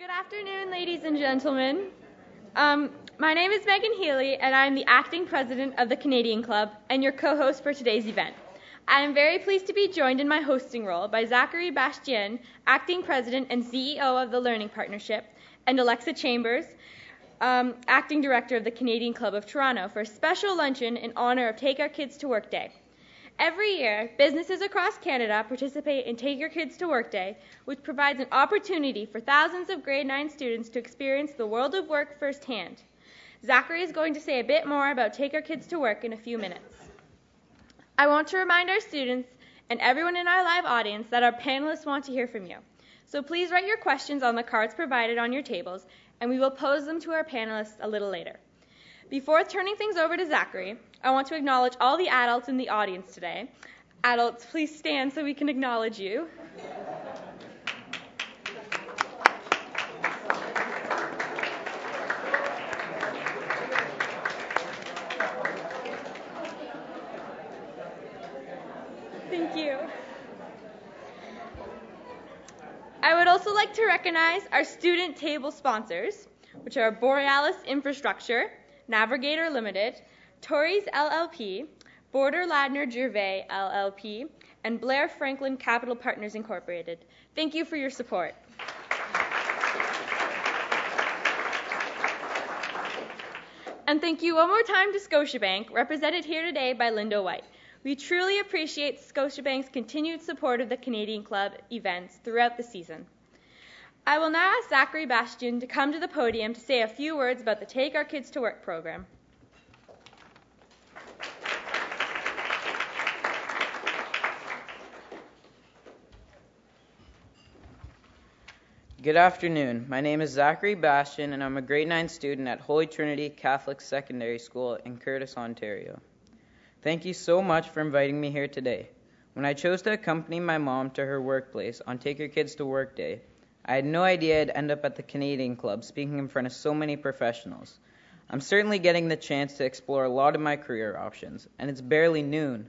Good afternoon, ladies and gentlemen. Um, my name is Megan Healy, and I'm the acting president of the Canadian Club and your co host for today's event. I am very pleased to be joined in my hosting role by Zachary Bastien, acting president and CEO of the Learning Partnership, and Alexa Chambers, um, acting director of the Canadian Club of Toronto, for a special luncheon in honor of Take Our Kids to Work Day. Every year, businesses across Canada participate in Take Your Kids to Work Day, which provides an opportunity for thousands of grade 9 students to experience the world of work firsthand. Zachary is going to say a bit more about Take Our Kids to Work in a few minutes. I want to remind our students and everyone in our live audience that our panelists want to hear from you. So please write your questions on the cards provided on your tables, and we will pose them to our panelists a little later. Before turning things over to Zachary, I want to acknowledge all the adults in the audience today. Adults, please stand so we can acknowledge you. Thank you. I would also like to recognize our student table sponsors, which are Borealis Infrastructure, Navigator Limited, Torys LLP, Borden Ladner Gervais LLP, and Blair Franklin Capital Partners Incorporated. Thank you for your support. And thank you one more time to Scotiabank, represented here today by Linda White. We truly appreciate Scotiabank's continued support of the Canadian Club events throughout the season. I will now ask Zachary Bastien to come to the podium to say a few words about the Take Our Kids to Work program. Good afternoon. My name is Zachary Bastien, and I'm a grade 9 student at Holy Trinity Catholic Secondary School in Courtice, Ontario. Thank you so much for inviting me here today. When I chose to accompany my mom to her workplace on Take Your Kids to Work Day, I had no idea I'd end up at the Canadian Club speaking in front of so many professionals. I'm certainly getting the chance to explore a lot of my career options, and it's barely noon.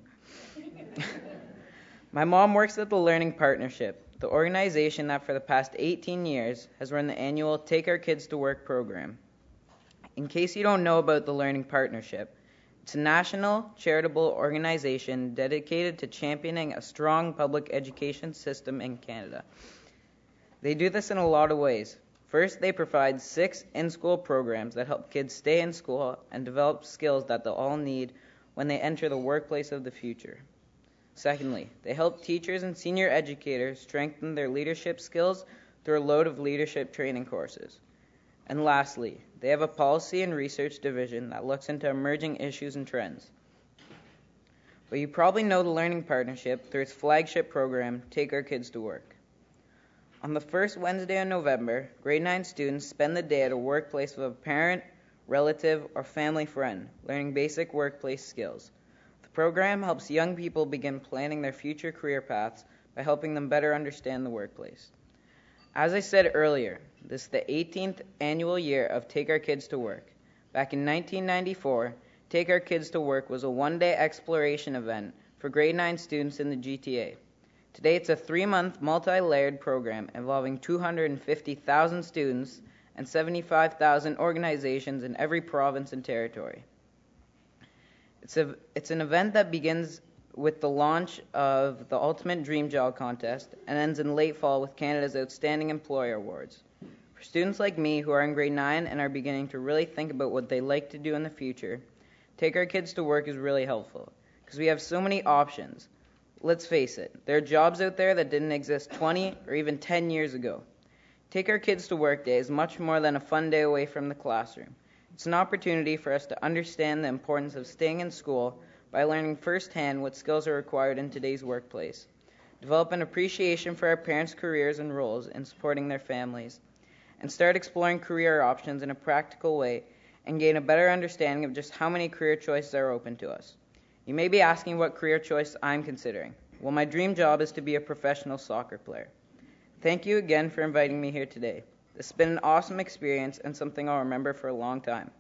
my mom works at the Learning Partnership, the organization that for the past 18 years has run the annual Take Our Kids to Work program. In case you don't know about the Learning Partnership, it's a national charitable organization dedicated to championing a strong public education system in Canada. They do this in a lot of ways. First, they provide six in school programs that help kids stay in school and develop skills that they'll all need when they enter the workplace of the future. Secondly, they help teachers and senior educators strengthen their leadership skills through a load of leadership training courses. And lastly, they have a policy and research division that looks into emerging issues and trends. But you probably know the Learning Partnership through its flagship program, Take Our Kids to Work. On the first Wednesday in November, grade 9 students spend the day at a workplace with a parent, relative, or family friend, learning basic workplace skills The program helps young people begin planning their future career paths by helping them better understand the workplace. As I said earlier, this is the 18th annual year of Take Our Kids to Work. Back in 1994, Take Our Kids to Work was a one day exploration event for grade 9 students in the GTA. Today, it's a three month, multi layered program involving 250,000 students and 75,000 organizations in every province and territory. It's, a, it's an event that begins with the launch of the Ultimate Dream Job contest and ends in late fall with Canada's Outstanding Employer Awards. For students like me who are in grade 9 and are beginning to really think about what they like to do in the future, Take Our Kids to Work is really helpful because we have so many options. Let's face it, there are jobs out there that didn't exist 20 or even 10 years ago. Take Our Kids to Work Day is much more than a fun day away from the classroom. It's an opportunity for us to understand the importance of staying in school by learning firsthand what skills are required in today's workplace, develop an appreciation for our parents' careers and roles in supporting their families, and start exploring career options in a practical way and gain a better understanding of just how many career choices are open to us. You may be asking what career choice I'm considering. Well, my dream job is to be a professional soccer player. Thank you again for inviting me here today. It's been an awesome experience and something I'll remember for a long time.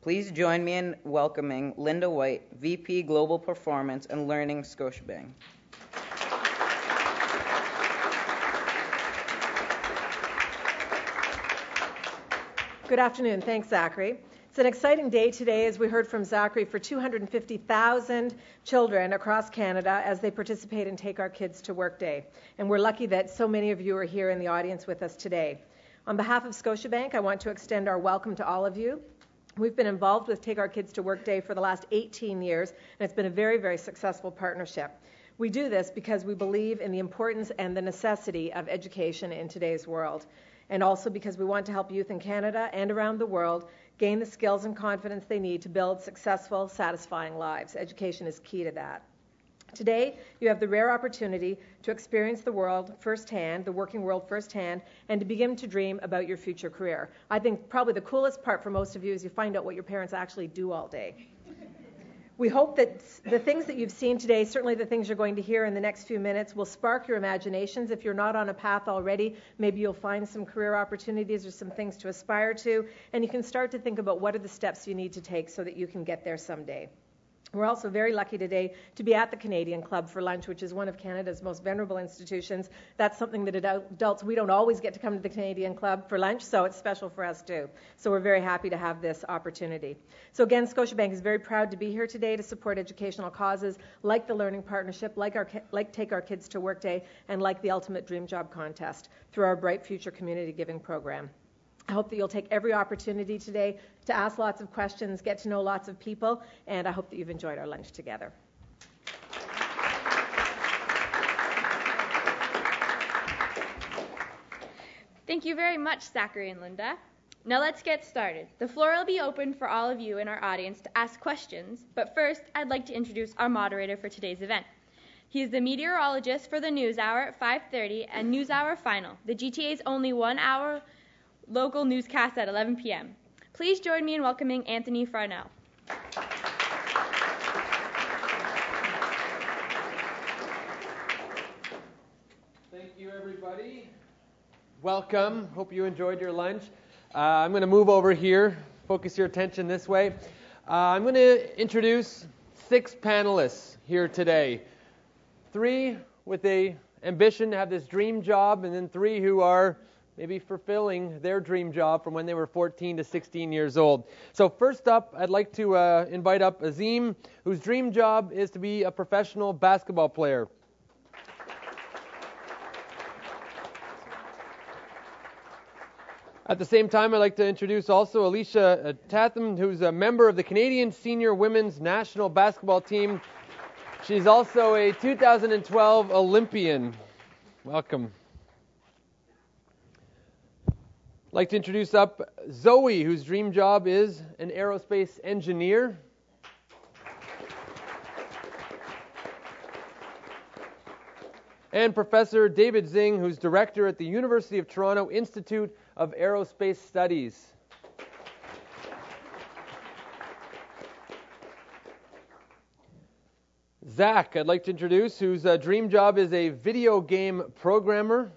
Please join me in welcoming Linda White, VP Global Performance and Learning Scotiabank. Good afternoon. Thanks, Zachary. It's an exciting day today, as we heard from Zachary, for 250,000 children across Canada as they participate in Take Our Kids to Work Day. And we're lucky that so many of you are here in the audience with us today. On behalf of Scotiabank, I want to extend our welcome to all of you. We've been involved with Take Our Kids to Work Day for the last 18 years, and it's been a very, very successful partnership. We do this because we believe in the importance and the necessity of education in today's world, and also because we want to help youth in Canada and around the world gain the skills and confidence they need to build successful, satisfying lives. Education is key to that. Today, you have the rare opportunity to experience the world firsthand, the working world firsthand, and to begin to dream about your future career. I think probably the coolest part for most of you is you find out what your parents actually do all day. We hope that the things that you've seen today, certainly the things you're going to hear in the next few minutes, will spark your imaginations. If you're not on a path already, maybe you'll find some career opportunities or some things to aspire to, and you can start to think about what are the steps you need to take so that you can get there someday. We're also very lucky today to be at the Canadian Club for lunch, which is one of Canada's most venerable institutions. That's something that adults, we don't always get to come to the Canadian Club for lunch, so it's special for us too. So we're very happy to have this opportunity. So again, Scotiabank is very proud to be here today to support educational causes like the Learning Partnership, like, our, like Take Our Kids to Work Day, and like the Ultimate Dream Job Contest through our Bright Future Community Giving Program. I hope that you'll take every opportunity today to ask lots of questions, get to know lots of people, and I hope that you've enjoyed our lunch together. Thank you very much, Zachary and Linda. Now let's get started. The floor will be open for all of you in our audience to ask questions, but first I'd like to introduce our moderator for today's event. He is the meteorologist for the News Hour at 5:30 and News Hour Final, the GTA's only 1-hour local newscast at 11 p.m. Please join me in welcoming Anthony Farnell. Thank you, everybody. Welcome. Hope you enjoyed your lunch. Uh, I'm going to move over here, focus your attention this way. Uh, I'm going to introduce six panelists here today. Three with a ambition to have this dream job, and then three who are maybe fulfilling their dream job from when they were 14 to 16 years old. So, first up, I'd like to uh, invite up Azim, whose dream job is to be a professional basketball player. At the same time, I'd like to introduce also Alicia uh, Tatham, who's a member of the Canadian Senior Women's National Basketball Team. She's also a 2012 Olympian. Welcome. I'd like to introduce up Zoe, whose dream job is an aerospace engineer. And Professor David Zingg, who's director at the University of Toronto Institute of Aerospace Studies. Zach, I'd like to introduce, whose uh, dream job is a video game programmer.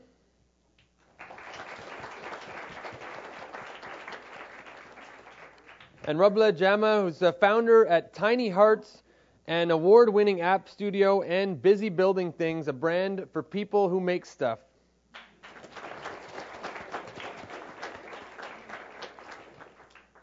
And Robleh Jama, who's the founder at Tiny Hearts, an award winning app studio, and Busy Building Things, a brand for people who make stuff.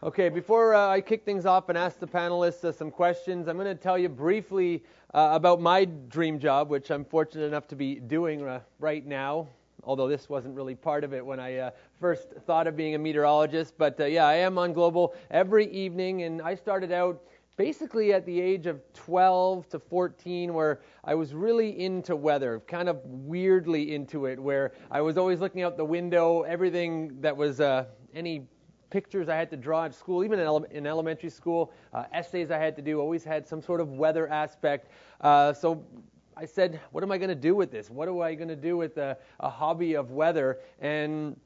Okay, before uh, I kick things off and ask the panelists uh, some questions, I'm going to tell you briefly uh, about my dream job, which I'm fortunate enough to be doing uh, right now although this wasn't really part of it when I uh, first thought of being a meteorologist. But uh, yeah, I am on Global every evening, and I started out basically at the age of 12 to 14 where I was really into weather, kind of weirdly into it, where I was always looking out the window, everything that was uh, any pictures I had to draw at school, even in, ele- in elementary school, uh, essays I had to do, always had some sort of weather aspect. Uh, so I said, what am I going to do with this? What am I going to do with a, a hobby of weather? And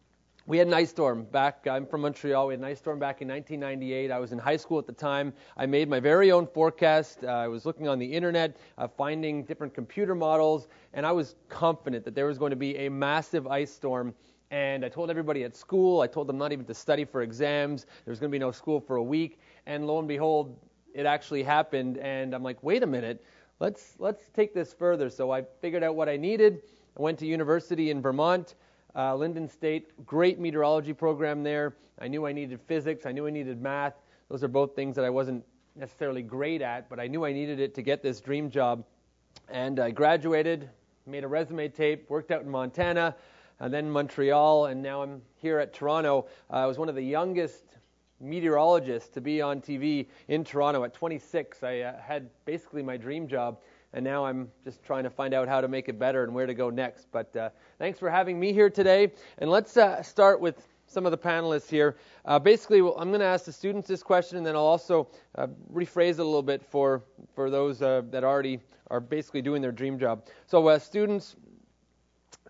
we had an ice storm back. I'm from Montreal. We had an ice storm back in 1998. I was in high school at the time. I made my very own forecast. Uh, I was looking on the internet, uh, finding different computer models, and I was confident that there was going to be a massive ice storm. And I told everybody at school, I told them not even to study for exams. There was going to be no school for a week. And lo and behold, it actually happened. And I'm like, wait a minute let's let's take this further. So I figured out what I needed. I went to university in Vermont. uh, Lyndon State, great meteorology program there. I knew I needed physics, I knew I needed math. Those are both things that I wasn't necessarily great at, but I knew I needed it to get this dream job. And I graduated, made a resume tape, worked out in Montana, and then Montreal, and now I'm here at Toronto. Uh, I was one of the youngest meteorologists to be on TV in Toronto at 26. I uh, had basically my dream job, and now I'm just trying to find out how to make it better and where to go next. But uh, thanks for having me here today, and let's uh, start with some of the panelists here. Uh, basically, I'm going to ask the students this question, and then I'll also uh, rephrase it a little bit for for those uh, that already are basically doing their dream job. So, students,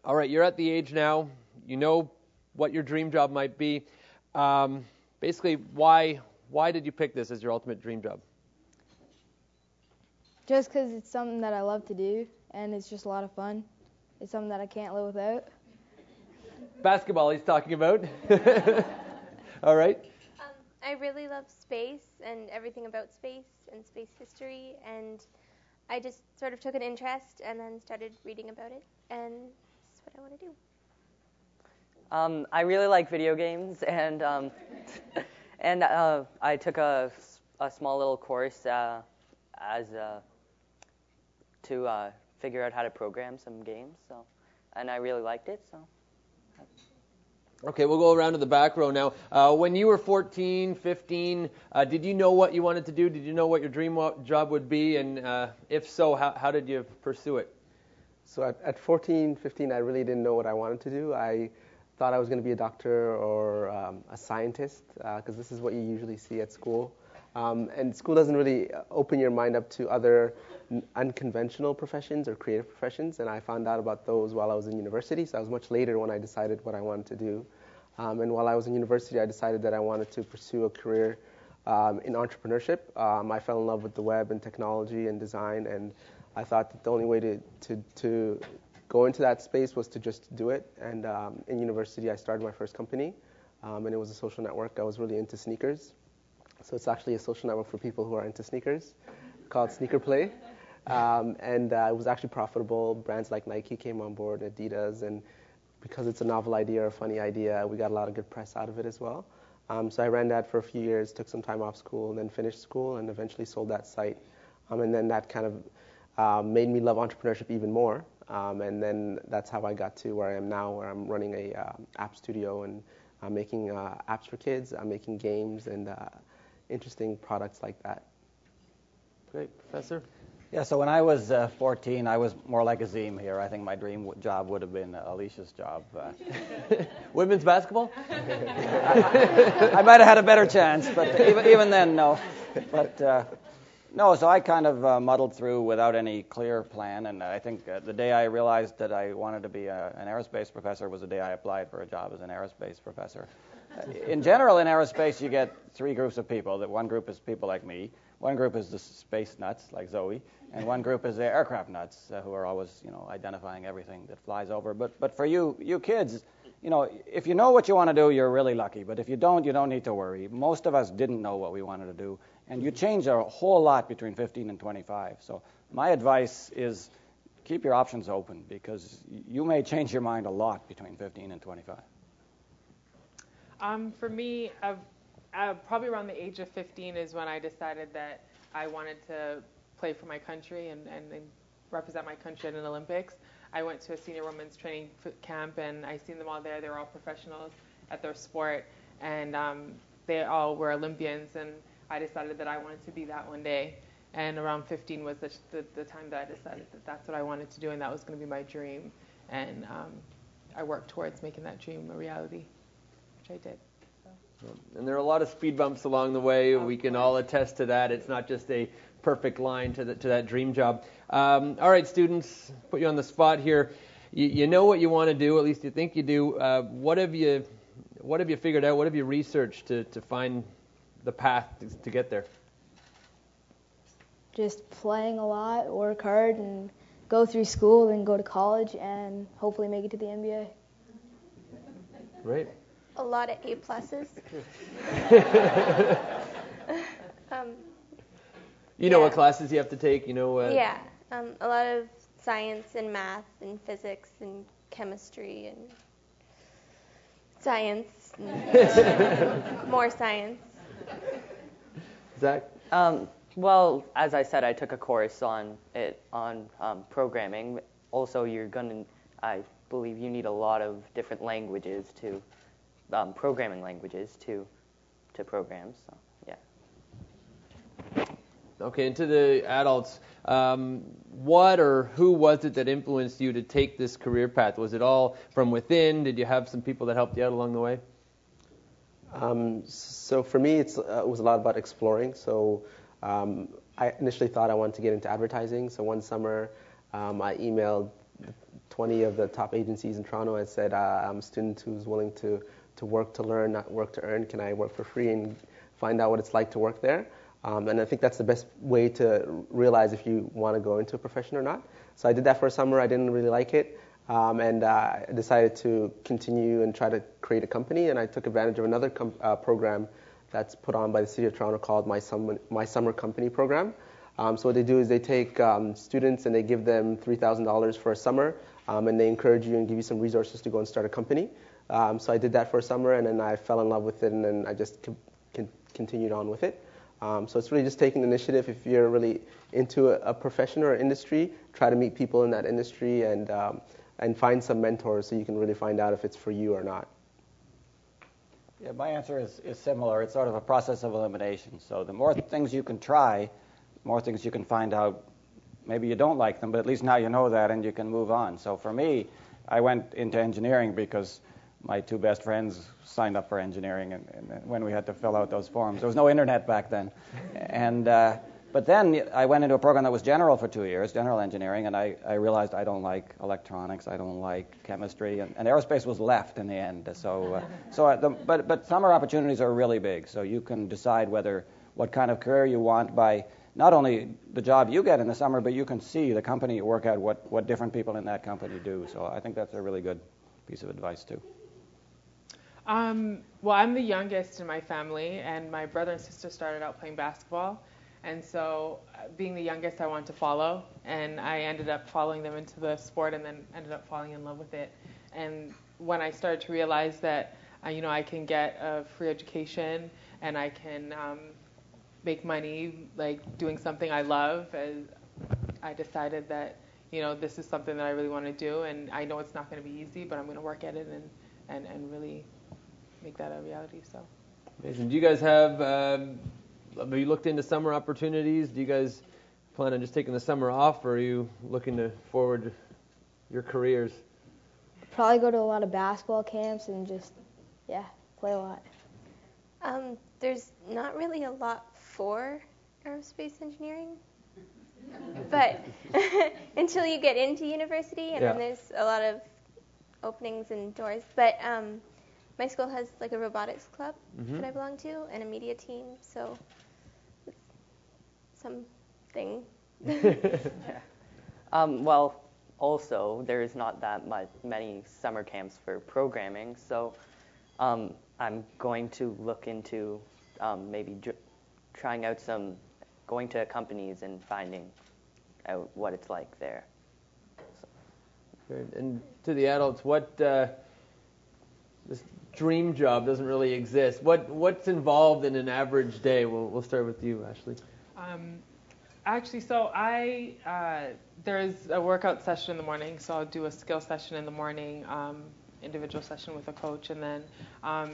all right, you're at the age now. You know what your dream job might be. Um, basically, why why did you pick this as your ultimate dream job? Just because it's something that I love to do, and it's just a lot of fun. It's something that I can't live without. Basketball, he's talking about. All right. Um, I really love space and everything about space and space history, and I just sort of took an interest and then started reading about it, and that's what I want to do. Um, I really like video games, and um, and uh, I took a, a small little course uh, as uh, to uh, figure out how to program some games. So, and I really liked it. So. Okay, we'll go around to the back row now. Uh, when you were 14, 15, uh, did you know what you wanted to do? Did you know what your dream job would be? And uh, if so, how, how did you pursue it? So at, at 14, 15, I really didn't know what I wanted to do. I thought I was going to be a doctor or um, a scientist because uh, this is what you usually see at school. Um, and school doesn't really open your mind up to other n- unconventional professions or creative professions. And I found out about those while I was in university. So I was much later when I decided what I wanted to do. Um, and while I was in university, I decided that I wanted to pursue a career um, in entrepreneurship. Um, I fell in love with the web and technology and design, and I thought that the only way to, to, to go into that space was to just do it. And um, in university, I started my first company, um, and it was a social network. I was really into sneakers. So it's actually a social network for people who are into sneakers called Sneaker Play. Um, and uh, it was actually profitable. Brands like Nike came on board, Adidas, and because it's a novel idea or a funny idea, we got a lot of good press out of it as well. Um, so I ran that for a few years, took some time off school, and then finished school, and eventually sold that site. Um, and then that kind of uh, made me love entrepreneurship even more. Um, and then that's how I got to where I am now, where I'm running a uh, app studio and I'm making uh, apps for kids. I'm making games and uh, interesting products like that. Great, Professor. Yeah, so when I was uh, 14, I was more like Azim here. I think my dream w- job would have been uh, Alicia's job. Uh, Women's basketball? I, I, might have had a better chance, but even, even then, no. But uh, no, so I kind of uh, muddled through without any clear plan, and I think uh, the day I realized that I wanted to be a, an aerospace professor was the day I applied for a job as an aerospace professor in general, in aerospace, you get three groups of people. That one group is people like me, one group is the space nuts like Zoe, and one group is the aircraft nuts uh, who are always, you know, identifying everything that flies over. But but for you, you kids, you know, if you know what you want to do, you're really lucky. But if you don't, you don't need to worry. Most of us didn't know what we wanted to do, and you change a whole lot between 15 and 25. So my advice is keep your options open because you may change your mind a lot between 15 and 25. Um, for me, uh, uh, probably around the age of 15 is when I decided that I wanted to play for my country and, and, and represent my country at an Olympics. I went to a senior women's training camp and I seen them all there. They were all professionals at their sport and um, they all were Olympians. And I decided that I wanted to be that one day. And around 15 was the, the, the time that I decided that that's what I wanted to do and that was going to be my dream. And um, I worked towards making that dream a reality which I did. And there are a lot of speed bumps along the way. We can all attest to that. It's not just a perfect line to, the, to that dream job. Um, all right, students, put you on the spot here. You, you know what you want to do, at least you think you do. Uh, what have you What have you figured out? What have you researched to, to find the path to, to get there? Just playing a lot, work hard, and go through school, then go to college, and hopefully make it to the NBA. Great a lot of A pluses. um, you know yeah. what classes you have to take. You know. Uh, yeah, um, a lot of science and math and physics and chemistry and Science. And More science. Zach? Um, well, as I said, I took a course on it on um, programming. Also, you're gonna, I believe, you need a lot of different languages to, um, programming languages to, to program. So, yeah. Okay, and to the adults, um, what or who was it that influenced you to take this career path? Was it all from within? Did you have some people that helped you out along the way? Um, so for me, uh, it was a lot about exploring. So um, I initially thought I wanted to get into advertising. So one summer, um, I emailed 20 of the top agencies in Toronto and said, uh, I'm a student who's willing to, to work to learn, not work to earn. Can I work for free and find out what it's like to work there? Um, and I think that's the best way to realize if you want to go into a profession or not. So I did that for a summer. I didn't really like it. Um, and uh, I decided to continue and try to create a company. And I took advantage of another com- uh, program that's put on by the City of Toronto called My Summer, My Summer Company Program. Um, so what they do is they take um, students and they give them $3,000 for a summer, um, and they encourage you and give you some resources to go and start a company. Um, so I did that for a summer, and then I fell in love with it, and then I just co- con- continued on with it. Um, so it's really just taking initiative. If you're really into a, a, profession or industry, try to meet people in that industry and um, and find some mentors so you can really find out if it's for you or not. Yeah, my answer is, is similar. It's sort of a process of elimination. So the more things you can try, the more things you can find out. Maybe you don't like them, but at least now you know that and you can move on. So for me, I went into engineering because my two best friends signed up for engineering and, and when we had to fill out those forms. There was no internet back then. And uh, but then I went into a program that was general for two years, general engineering, and I, I realized I don't like electronics, I don't like chemistry, and, and aerospace was left in the end. So, uh, so the, but, but summer opportunities are really big, so you can decide whether what kind of career you want by not only the job you get in the summer, but you can see the company work out what, what different people in that company do. So I think that's a really good piece of advice too. Um, well, I'm the youngest in my family, and my brother and sister started out playing basketball. And so, uh, being the youngest, I wanted to follow, and I ended up following them into the sport, and then ended up falling in love with it. And when I started to realize that, uh, you know, I can get a free education and I can um, make money, like doing something I love, as I decided that, you know, this is something that I really want to do, and I know it's not going to be easy, but I'm going to work at it and, and, and really make that a reality. So. Amazing. Do you guys have? Um, have you looked into summer opportunities? Do you guys plan on just taking the summer off, or are you looking to forward your careers? Probably go to a lot of basketball camps and just, yeah, play a lot. Um, there's not really a lot for aerospace engineering, but until you get into university, and yeah. then there's a lot of openings and doors. But um, my school has like a robotics club mm-hmm. that I belong to and a media team, so something. um, well, also there's not that much many summer camps for programming, so um, I'm going to look into um, maybe dr- trying out some, going to companies and finding out what it's like there. So. And to the adults, what uh, this dream job doesn't really exist. What what's involved in an average day? We'll we'll start with you, Ashley. Um, actually, so I uh, there's a workout session in the morning, so I'll do a skill session in the morning, um, individual session with a coach, and then um,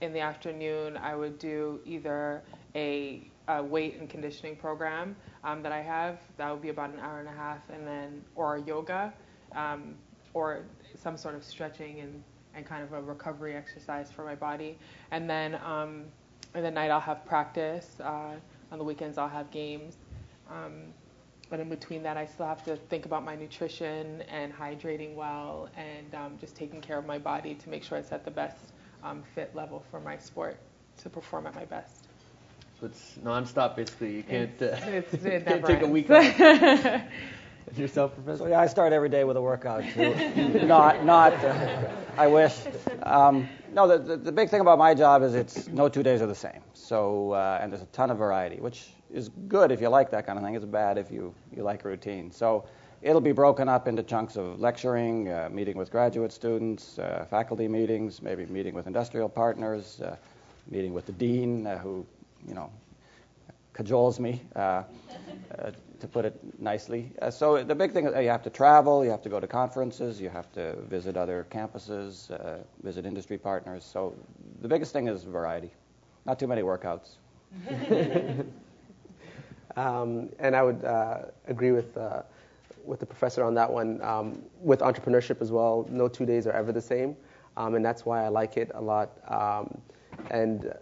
in the afternoon I would do either a, a weight and conditioning program um, that I have. That would be about an hour and a half, and then or yoga, um, or some sort of stretching and and kind of a recovery exercise for my body. And then um, in the night I'll have practice. Uh, on the weekends I'll have games. Um, but in between that, I still have to think about my nutrition and hydrating well and um, just taking care of my body to make sure it's at the best um, fit level for my sport to perform at my best. So it's nonstop, basically. You can't, it's, uh, it's, it can't take a week off. yourself, Professor? So yeah, I start every day with a workout. Too. not, not. Uh, I wish. Um, no, the, the, the big thing about my job is it's no two days are the same. So uh, and there's a ton of variety, which is good if you like that kind of thing. It's bad if you you like routine. So it'll be broken up into chunks of lecturing, uh, meeting with graduate students, uh, faculty meetings, maybe meeting with industrial partners, uh, meeting with the dean, uh, who, you know, cajoles me, uh, to put it nicely. Uh, so the big thing is uh, you have to travel, you have to go to conferences, you have to visit other campuses, uh, visit industry partners. So the biggest thing is variety, not too many workouts. um, and I would uh, agree with uh, with the professor on that one. Um, with entrepreneurship as well, no two days are ever the same, um, and that's why I like it a lot. Um, and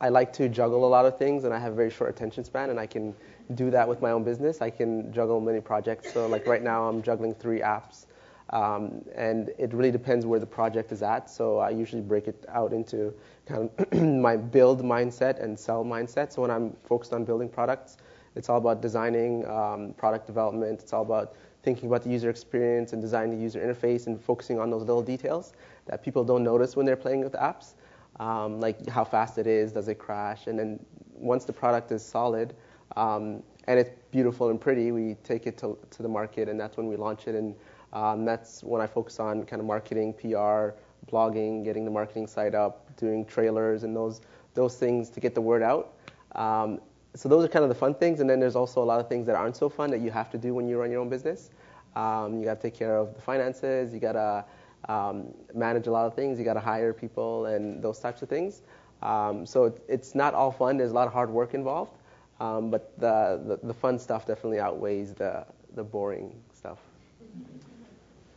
I like to juggle a lot of things, and I have a very short attention span, and I can do that with my own business. I can juggle many projects. So, like right now, I'm juggling three apps, um, and it really depends where the project is at. So, I usually break it out into kind of my build mindset and sell mindset. So, when I'm focused on building products, it's all about designing, um, product development. It's all about thinking about the user experience and designing the user interface and focusing on those little details that people don't notice when they're playing with apps um, like how fast it is, does it crash, and then once the product is solid um, and it's beautiful and pretty, we take it to, to the market, and that's when we launch it. And um, that's when I focus on kind of marketing, PR, blogging, getting the marketing site up, doing trailers, and those those things to get the word out. Um, so those are kind of the fun things, and then there's also a lot of things that aren't so fun that you have to do when you run your own business. Um, you got to take care of the finances. You got to um, manage a lot of things. You got to hire people and those types of things. Um, so it, it's not all fun. There's a lot of hard work involved, um, but the, the, the fun stuff definitely outweighs the the boring stuff.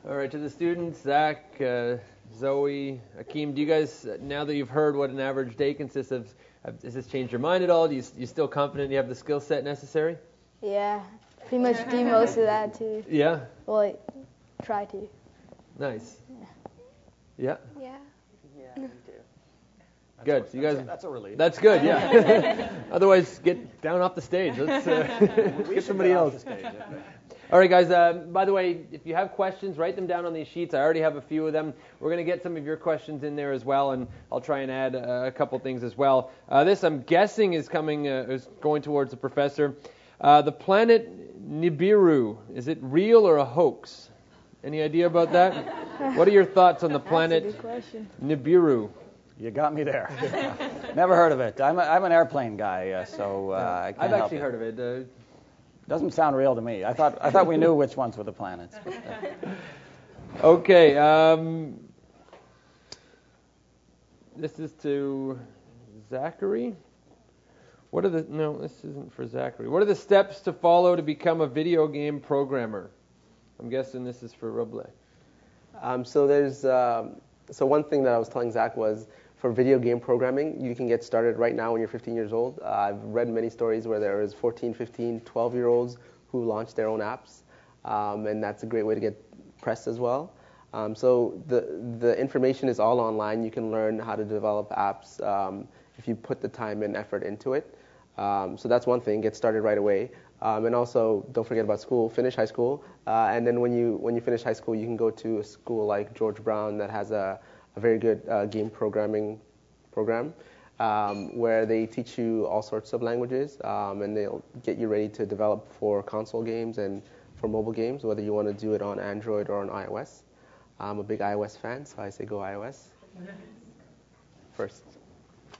All right, to the students, Zach, uh, Zoe, Akeem, do you guys now that you've heard what an average day consists of, has this changed your mind at all? Do you you still confident you have the skill set necessary? Yeah, pretty much do most of that too. Yeah. Well, I try to. Nice. Yeah. Yeah. Yeah, me too. Good. You guys. That's a relief. That's good. Yeah. Otherwise, get down off the stage. Let's uh, get somebody else. All right, guys. Uh, by the way, if you have questions, write them down on these sheets. I already have a few of them. We're going to get some of your questions in there as well, and I'll try and add uh, a couple things as well. Uh, this, I'm guessing, is coming, uh, is going towards the professor. Uh, the planet Nibiru is it real or a hoax? Any idea about that? what are your thoughts on the planet Nibiru? You got me there. Never heard of it. I'm, a, I'm an airplane guy, uh, so uh, I can't I've help actually it. heard of it. Uh, Doesn't sound real to me. I thought I thought we knew which ones were the planets. Okay. Um, this is to Zachary. What are the no? This isn't for Zachary. What are the steps to follow to become a video game programmer? I'm guessing this is for Robleh. Um, so there's um, so one thing that I was telling Zach was for video game programming, you can get started right now when you're 15 years old. Uh, I've read many stories where there is 14, 15, 12 year olds who launch their own apps, um, and that's a great way to get press as well. Um, so the the information is all online. You can learn how to develop apps um, if you put the time and effort into it. Um, so that's one thing. Get started right away. Um, and also, don't forget about school. Finish high school, uh, and then when you when you finish high school, you can go to a school like George Brown that has a, a very good uh, game programming program, um, where they teach you all sorts of languages, um, and they'll get you ready to develop for console games and for mobile games, whether you want to do it on Android or on iOS. I'm a big iOS fan, so I say go iOS first.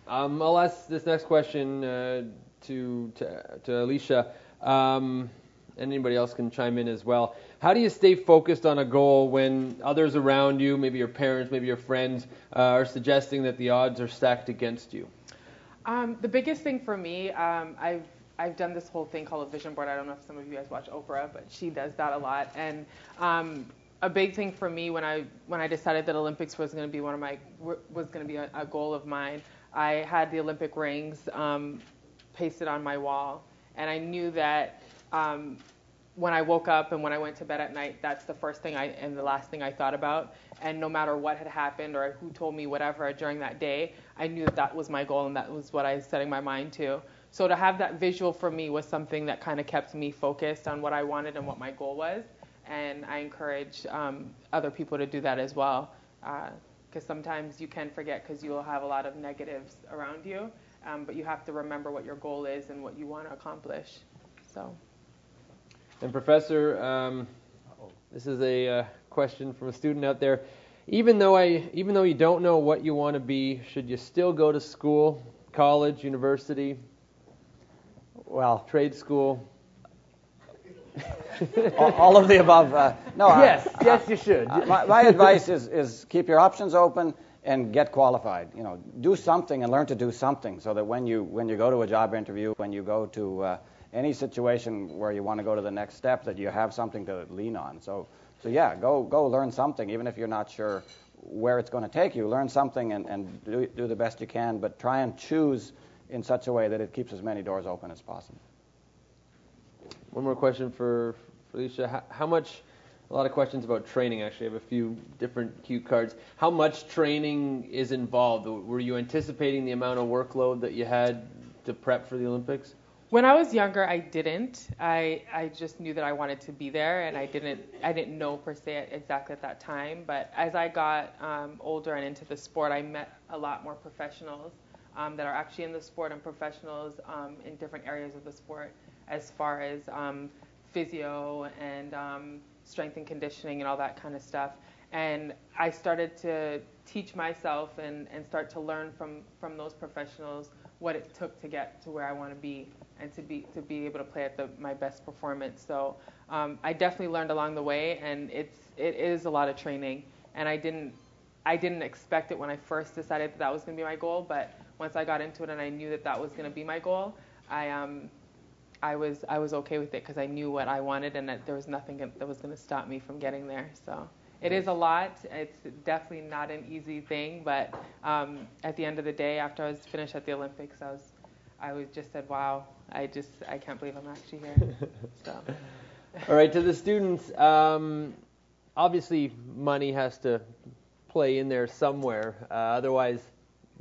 Um, I'll ask this next question uh, to, to to Alicia. Um, anybody else can chime in as well. How do you stay focused on a goal when others around you, maybe your parents, maybe your friends, uh, are suggesting that the odds are stacked against you? Um, the biggest thing for me, um, I've I've done this whole thing called a vision board. I don't know if some of you guys watch Oprah, but she does that a lot. And um, a big thing for me when I when I decided that Olympics was going to be one of my was going to be a, a, goal of mine, I had the Olympic rings um, pasted on my wall, and I knew that um, when I woke up and when I went to bed at night, that's the first thing I and the last thing I thought about. And no matter what had happened or who told me whatever during that day, I knew that that was my goal and that was what I was setting my mind to. So to have that visual for me was something that kind of kept me focused on what I wanted and what my goal was. And I encourage um, other people to do that as well, because uh, sometimes you can forget because you will have a lot of negatives around you. Um, but you have to remember what your goal is and what you want to accomplish. So. And Professor, um, This is a uh, question from a student out there. Even though I, even though you don't know what you want to be, should you still go to school, college, university, Well, trade school? all, all of the above. Uh, no. I- yes, yes, you should. My, my advice is, is keep your options open and get qualified. You know, do something and learn to do something so that when you when you go to a job interview, when you go to uh, any situation where you want to go to the next step, that you have something to lean on. So, so yeah, go go learn something, even if you're not sure where it's going to take you. Learn something and, and do, do the best you can, but try and choose in such a way that it keeps as many doors open as possible. One more question for Felicia. How, how much? A lot of questions about training. Actually, I have a few different cue cards. How much training is involved? Were you anticipating the amount of workload that you had to prep for the Olympics? When I was younger, I didn't. I I just knew that I wanted to be there, and I didn't I didn't know per se exactly at that time. But as I got um, older and into the sport, I met a lot more professionals um, that are actually in the sport and professionals um, in different areas of the sport, as far as um, physio and um, strength and conditioning and all that kind of stuff. And I started to teach myself and, and start to learn from, from those professionals what it took to get to where I want to be and to be to be able to play at the, my best performance. So um, I definitely learned along the way, and it's it is a lot of training. And I didn't I didn't expect it when I first decided that that was going to be my goal, but once I got into it and I knew that that was going to be my goal, I um I was I was okay with it because I knew what I wanted and that there was nothing that was going to stop me from getting there. So it is a lot. It's definitely not an easy thing, but um, at the end of the day, after I was finished at the Olympics, I was I was just said, wow, I just I can't believe I'm actually here. So All right, to the students, um, obviously money has to play in there somewhere. Uh, otherwise,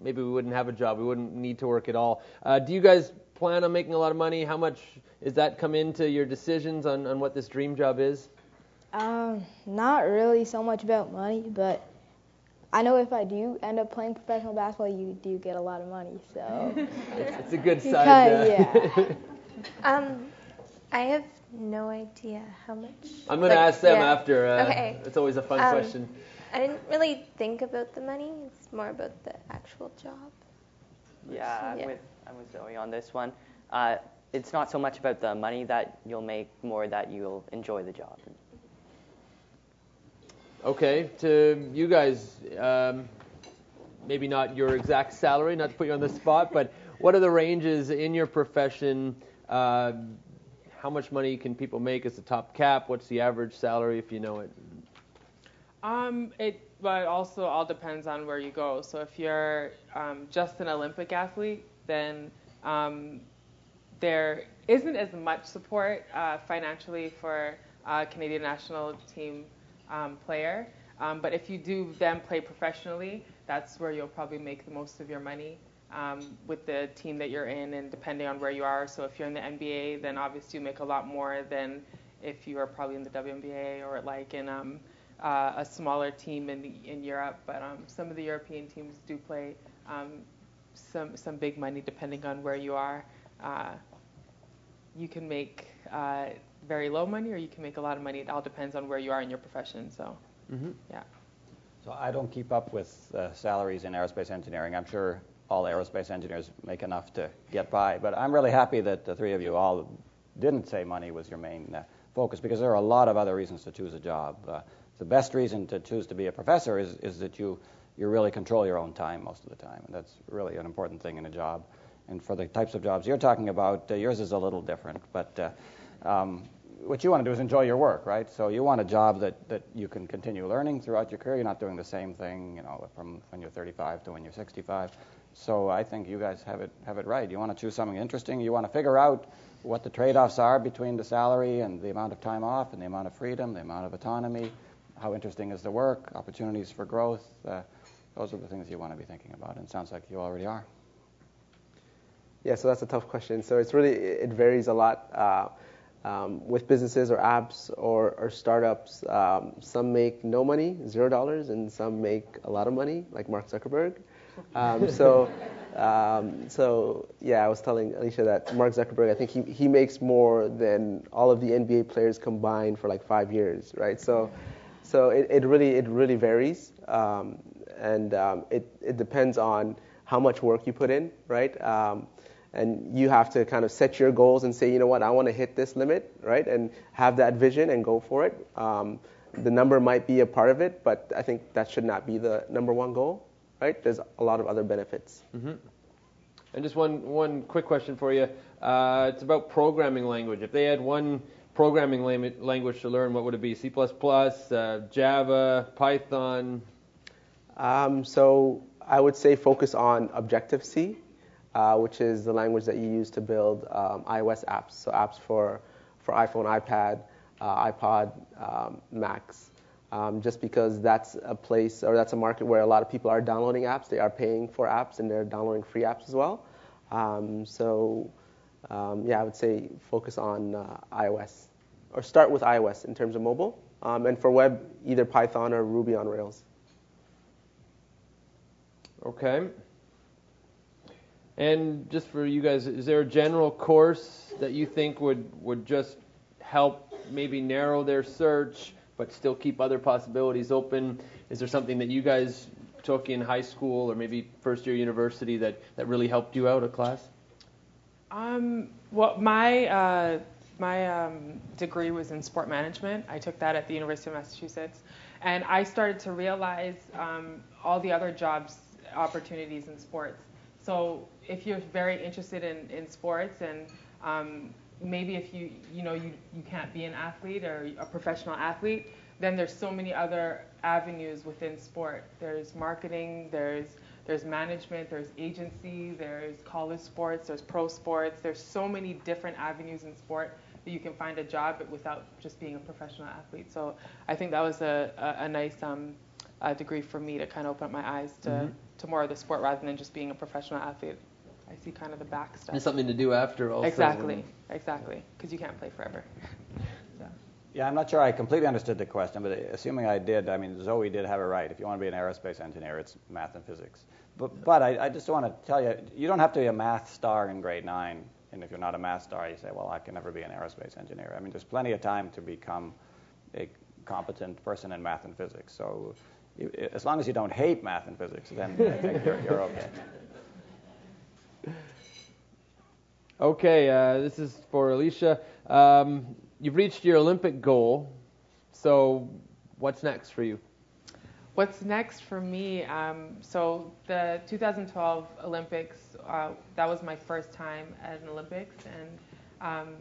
maybe we wouldn't have a job. We wouldn't need to work at all. Uh, do you guys plan on making a lot of money? How much is that come into your decisions on, on what this dream job is? Um, not really so much about money, but I know if I do end up playing professional basketball, you do get a lot of money. So It's, it's a good You side. kinda- uh, Um, I have no idea how much. I'm going to like, ask them yeah. after. Uh, Okay. It's always a fun Um, question. I didn't really think about the money. It's more about the actual job. Yeah, I'm Yeah. with I'm with Zoe on this one. Uh, it's not so much about the money that you'll make, more that you'll enjoy the job. Okay, to you guys, um, maybe not your exact salary, not to put you on the spot, but what are the ranges in your profession? Uh, how much money can people make as the top cap? What's the average salary if you know it? Um, it but also all depends on where you go. So if you're um, just an Olympic athlete, then um, there isn't as much support uh, financially for a Canadian national team um, player. Um, but if you do then play professionally, that's where you'll probably make the most of your money um, with the team that you're in, and depending on where you are. So if you're in the NBA, then obviously you make a lot more than if you are probably in the WNBA or like in um, uh, a smaller team in the, in Europe. But um, some of the European teams do play um, some some big money depending on where you are. Uh, you can make uh, very low money or you can make a lot of money. It all depends on where you are in your profession. So, Mm-hmm. yeah. So I don't keep up with uh, salaries in aerospace engineering. I'm sure all aerospace engineers make enough to get by, but I'm really happy that the three of you all didn't say money was your main uh, focus because there are a lot of other reasons to choose a job. Uh, the best reason to choose to be a professor is, is that you you really control your own time most of the time, and that's really an important thing in a job. And for the types of jobs you're talking about, uh, yours is a little different, but uh, um, what you want to do is enjoy your work, right? So you want a job that, that you can continue learning throughout your career. You're not doing the same thing, you know, from when you're 35 to when you're 65. So I think you guys have it have it right. You want to choose something interesting. You want to figure out what the trade-offs are between the salary and the amount of time off and the amount of freedom, the amount of autonomy. How interesting is the work? Opportunities for growth. Uh, those are the things you want to be thinking about. And it sounds like you already are. Yeah, so that's a tough question. So it's really it varies a lot. Uh, um, with businesses or apps or, or startups, um, some make no money, zero dollars, and some make a lot of money, like Mark Zuckerberg. Um, so, um, so yeah, I was telling Alicia that Mark Zuckerberg, I think he, he makes more than all of the NBA players combined for like five years, right? So, so it, it really it really varies, um, and um, it it depends on how much work you put in, right? And you have to kind of set your goals and say, you know what, I want to hit this limit, right? And have that vision and go for it. Um, the number might be a part of it, but I think that should not be the number one goal, right? There's a lot of other benefits. Mm-hmm. And just one one quick question for you. Uh, it's about programming language. If they had one programming language to learn, what would it be? C++, uh, Java, Python? Um, so I would say focus on Objective C uh, which is the language that you use to build um, iOS apps. So apps for, for iPhone, iPad, uh, iPod, um, Macs. Um, just because that's a place or that's a market where a lot of people are downloading apps. They are paying for apps and they're downloading free apps as well. Um, so um, yeah, I would say focus on uh, iOS or start with iOS in terms of mobile. Um, and for web, either Python or Ruby on Rails. Okay. And just for you guys, is there a general course that you think would, would just help maybe narrow their search but still keep other possibilities open? Is there something that you guys took in high school or maybe first year university that, that really helped you out a class? Um, well, my uh, my um, degree was in sport management. I took that at the University of Massachusetts, and I started to realize um, all the other jobs opportunities in sports. So if you're very interested in, in sports and um, maybe if you you know you, you can't be an athlete or a professional athlete, then there's so many other avenues within sport. There's marketing, there's there's management, there's agency, there's college sports, there's pro sports. There's so many different avenues in sport that you can find a job without just being a professional athlete. So I think that was a, a, a nice um, uh, degree for me to kind of open up my eyes to, mm-hmm. to more of the sport rather than just being a professional athlete. I see kind of the back stuff. And something to do after also. Exactly, exactly, because you can't play forever. so. Yeah, I'm not sure I completely understood the question, but assuming I did, I mean, Zoe did have it right. If you want to be an aerospace engineer, it's math and physics. But, but I, I just want to tell you, you don't have to be a math star in grade nine. And if you're not a math star, you say, well, I can never be an aerospace engineer. I mean, there's plenty of time to become a competent person in math and physics. So as long as you don't hate math and physics, then I think you're, you're okay. Okay, uh, this is for Alicia. Um, you've reached your Olympic goal, so what's next for you? What's next for me? Um, so the 2012 Olympics, uh, that was my first time at an Olympics, and um,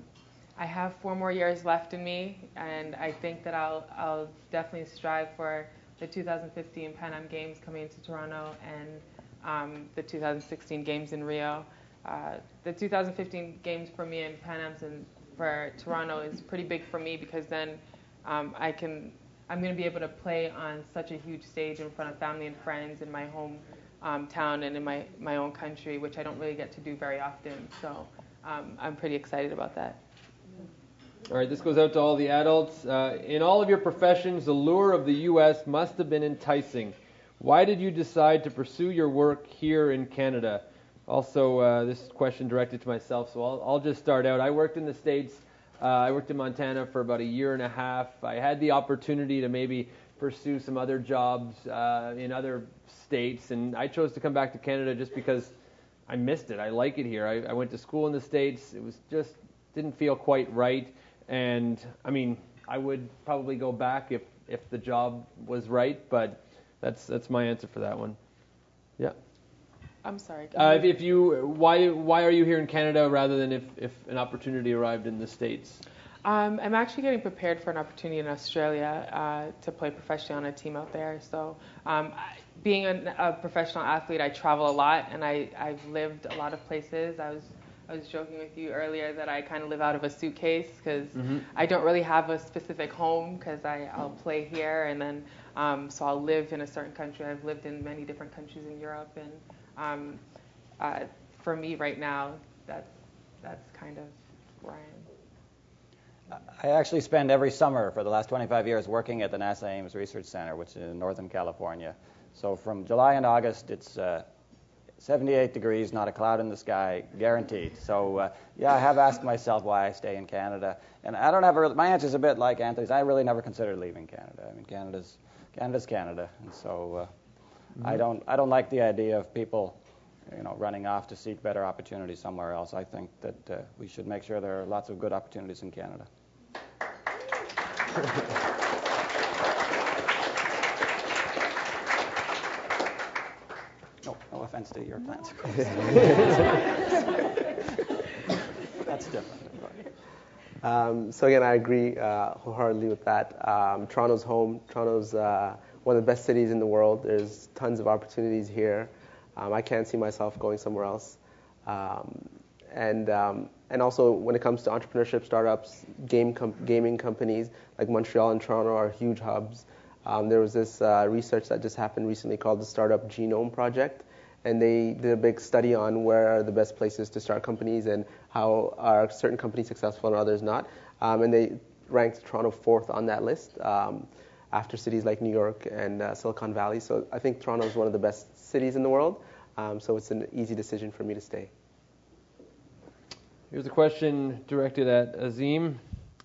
I have four more years left in me, and I think that I'll I'll definitely strive for the 2015 Pan Am Games coming to Toronto and um, the 2016 Games in Rio. Uh, the 2015 Games for me and Pan Am's and for Toronto is pretty big for me because then um, I can I'm going to be able to play on such a huge stage in front of family and friends in my home um, town and in my, my own country, which I don't really get to do very often. So um, I'm pretty excited about that. All right, this goes out to all the adults. Uh, in all of your professions, the lure of the U.S. must have been enticing. Why did you decide to pursue your work here in Canada? Also, uh, this question directed to myself, so I'll, I'll, just start out. I worked in the States. Uh, I worked in Montana for about a year and a half. I had the opportunity to maybe pursue some other jobs uh, in other states, and I chose to come back to Canada just because I missed it. I like it here. I, I went to school in the States. It was just didn't feel quite right. And I mean, I would probably go back if if the job was right, but that's that's my answer for that one. Yeah. I'm sorry. Uh, if, if, you why why are you here in Canada rather than if if an opportunity arrived in the states? Um, I'm actually getting prepared for an opportunity in Australia uh, to play professionally on a team out there. So, um, being a, a, professional athlete, I travel a lot and I, I've lived a lot of places. I was I was joking with you earlier that I kind of live out of a suitcase because mm-hmm. I don't really have a specific home because I'll play here and then um, so I'll live in a certain country. I've lived in many different countries in Europe and um, uh, for me right now, that's that's kind of where I am. I actually spend every summer for the last 25 years working at the NASA Ames Research Center, which is in Northern California. So from July and August, it's uh, 78 degrees, not a cloud in the sky, guaranteed. So uh, yeah, I have asked myself why I stay in Canada, and I don't have a, my answer is a bit like Anthony's. I really never considered leaving Canada. I mean, Canada's Canada's Canada, and so uh, mm-hmm. I don't I don't like the idea of people you know, running off to seek better opportunities somewhere else. I think that uh, we should make sure there are lots of good opportunities in Canada. no, no offense to your plans. That's different. Um, so again, I agree uh, wholeheartedly with that. Um, Toronto's home. Toronto's uh, one of the best cities in the world. There's tons of opportunities here. Um, I can't see myself going somewhere else. Um, and um, and also when it comes to entrepreneurship, startups, game com- gaming companies like Montreal and Toronto are huge hubs. Um, there was this uh, research that just happened recently called the Startup Genome Project, and they did a big study on where are the best places to start companies and how are certain companies successful and others not. Um, and they ranked Toronto fourth on that list um, after cities like New York and uh, Silicon Valley. So I think Toronto is one of the best cities in the world. Um, so it's an easy decision for me to stay. Here's a question directed at Azim.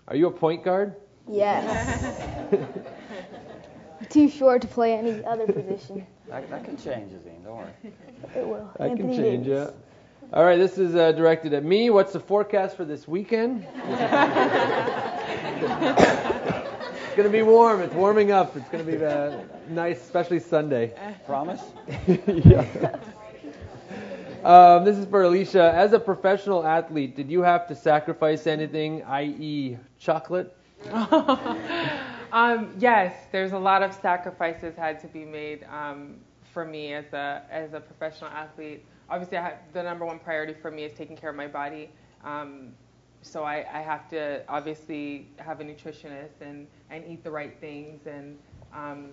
Are you a point guard? Yes. Too short to play any other position. That, that can change, Azim. Don't worry. It will. That Anthony can change, Davis. yeah. All right, this is uh, directed at me. What's the forecast for this weekend? It's going to be warm. It's warming up. It's going to be uh, nice, especially Sunday. Promise? yeah. Um, this is for Alicia. As a professional athlete, did you have to sacrifice anything, i.e., chocolate? Um, yes, there's a lot of sacrifices had to be made um, for me as a as a professional athlete. Obviously, have, the number one priority for me is taking care of my body. Um, so I, I have to obviously have a nutritionist and, and eat the right things and um,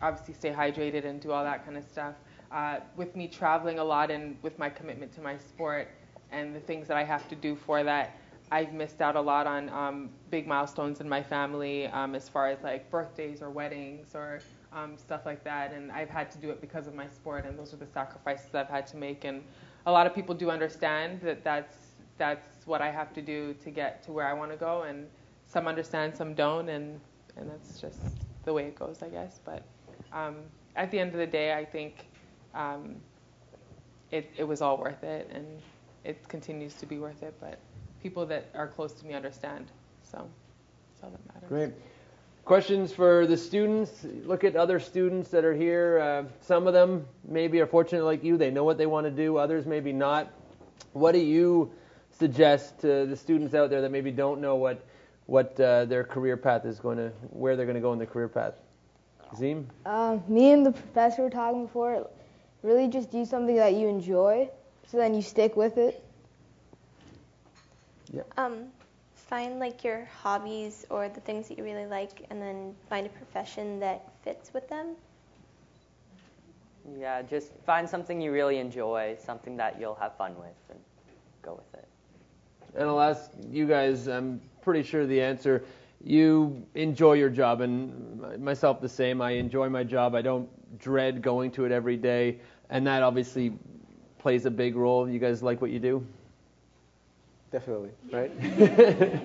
obviously stay hydrated and do all that kind of stuff. Uh, with me traveling a lot and with my commitment to my sport and the things that I have to do for that, I've missed out a lot on um, big milestones in my family um, as far as like birthdays or weddings or um, stuff like that. And I've had to do it because of my sport, and those are the sacrifices I've had to make. And a lot of people do understand that that's that's what I have to do to get to where I want to go. And some understand, some don't, and and that's just the way it goes, I guess. But um, at the end of the day, I think um, it it was all worth it, and it continues to be worth it. But people that are close to me understand, so that's all that matters. Great. Questions for the students? Look at other students that are here. Uh, some of them maybe are fortunate like you; they know what they want to do. Others maybe not. What do you suggest to the students out there that maybe don't know what what uh, their career path is going to, where they're going to go in their career path? Zim? Um, me and the professor were talking before. Really, just do something that you enjoy, so then you stick with it. Yeah. Um, find like your hobbies or the things that you really like, and then find a profession that fits with them. Yeah, just find something you really enjoy, something that you'll have fun with, and go with it. And I'll ask you guys, I'm pretty sure the answer. You enjoy your job, and myself the same. I enjoy my job. I don't dread going to it every day, and that obviously plays a big role. You guys like what you do? Definitely, right?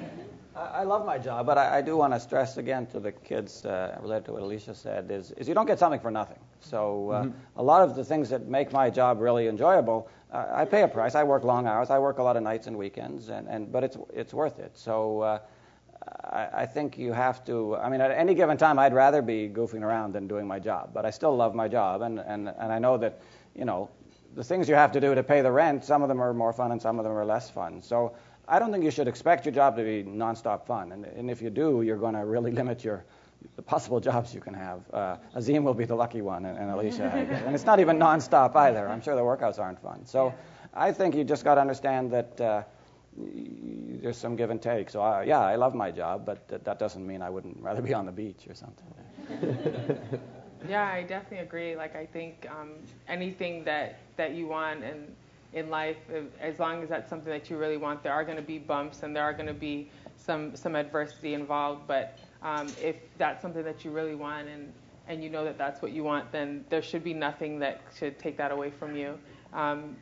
I love my job, but I, I do want to stress again to the kids, uh, related to what Alicia said, is, is you don't get something for nothing. So uh, mm-hmm. a lot of the things that make my job really enjoyable, uh, I pay a price. I work long hours. I work a lot of nights and weekends, and, and but it's it's worth it. So uh, I, I think you have to. I mean, at any given time, I'd rather be goofing around than doing my job. But I still love my job, and and and I know that, you know, the things you have to do to pay the rent, some of them are more fun and some of them are less fun. So I don't think you should expect your job to be nonstop fun. And, and if you do, you're going to really limit your the possible jobs you can have. Uh, Azim will be the lucky one, and, and Alicia. and it's not even nonstop either. I'm sure the workouts aren't fun. So I think you just got to understand that uh, there's some give and take. So I, yeah, I love my job, but th- that doesn't mean I wouldn't rather be on the beach or something. yeah, I definitely agree. Like I think um, anything that that you want and in life, as long as that's something that you really want, there are going to be bumps and there are going to be some some adversity involved. But um, if that's something that you really want and and you know that that's what you want, then there should be nothing that should take that away from you. Um,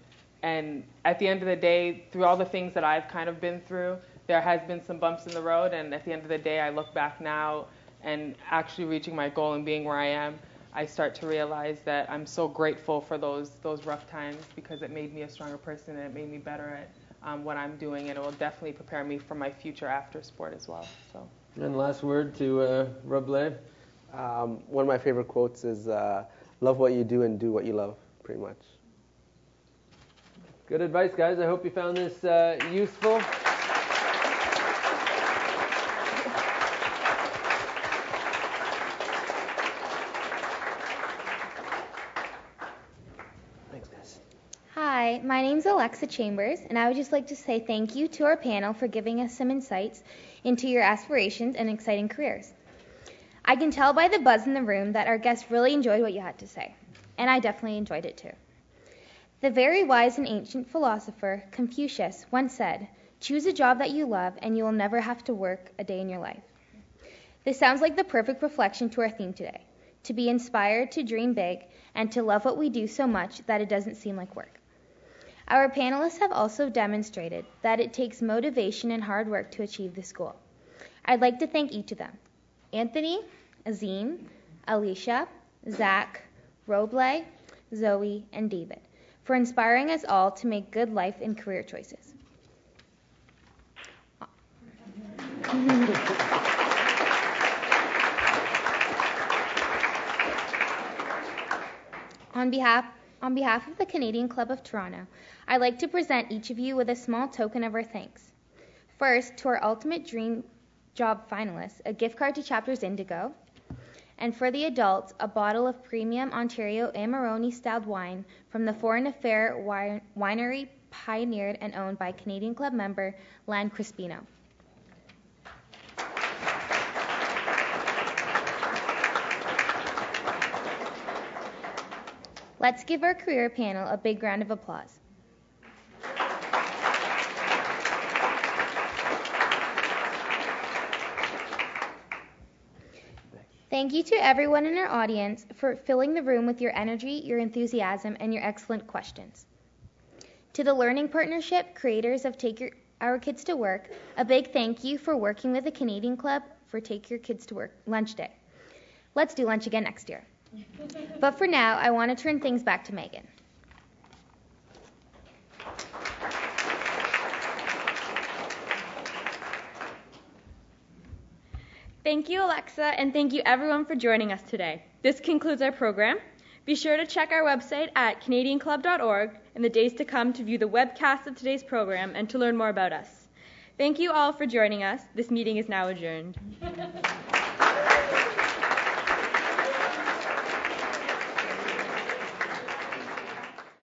and at the end of the day, through all the things that I've kind of been through, there has been some bumps in the road. And at the end of the day, I look back now and actually reaching my goal and being where I am. I start to realize that I'm so grateful for those those rough times because it made me a stronger person and it made me better at um, what I'm doing, and it will definitely prepare me for my future after sport as well. So. And last word to uh, Rob um, one of my favorite quotes is uh, "Love what you do and do what you love." Pretty much. Good advice, guys. I hope you found this uh, useful. My name is Alexa Chambers, and I would just like to say thank you to our panel for giving us some insights into your aspirations and exciting careers. I can tell by the buzz in the room that our guests really enjoyed what you had to say, and I definitely enjoyed it too. The very wise and ancient philosopher Confucius once said, Choose a job that you love, and you will never have to work a day in your life. This sounds like the perfect reflection to our theme today to be inspired to dream big and to love what we do so much that it doesn't seem like work. Our panelists have also demonstrated that it takes motivation and hard work to achieve this goal. I'd like to thank each of them Anthony, Azim, Alicia, Zach, Robleh, Zoe, and David for inspiring us all to make good life and career choices. on behalf on behalf of the Canadian Club of Toronto, I'd like to present each of you with a small token of our thanks. First, to our Ultimate Dream Job finalists, a gift card to Chapters Indigo, and for the adults, a bottle of premium Ontario Amarone styled wine from the Foreign Affair winery pioneered and owned by Canadian Club member Len Crispino. Let's give our career panel a big round of applause. Thank you to everyone in our audience for filling the room with your energy, your enthusiasm, and your excellent questions. To the Learning Partnership, creators of Take your, Our Kids to Work, a big thank you for working with the Canadian Club for Take Your Kids to Work lunch day. Let's do lunch again next year. But for now, I want to turn things back to Megan. Thank you, Alexa, and thank you everyone for joining us today. This concludes our program. Be sure to check our website at canadianclub.org in the days to come to view the webcast of today's program and to learn more about us. Thank you all for joining us. This meeting is now adjourned.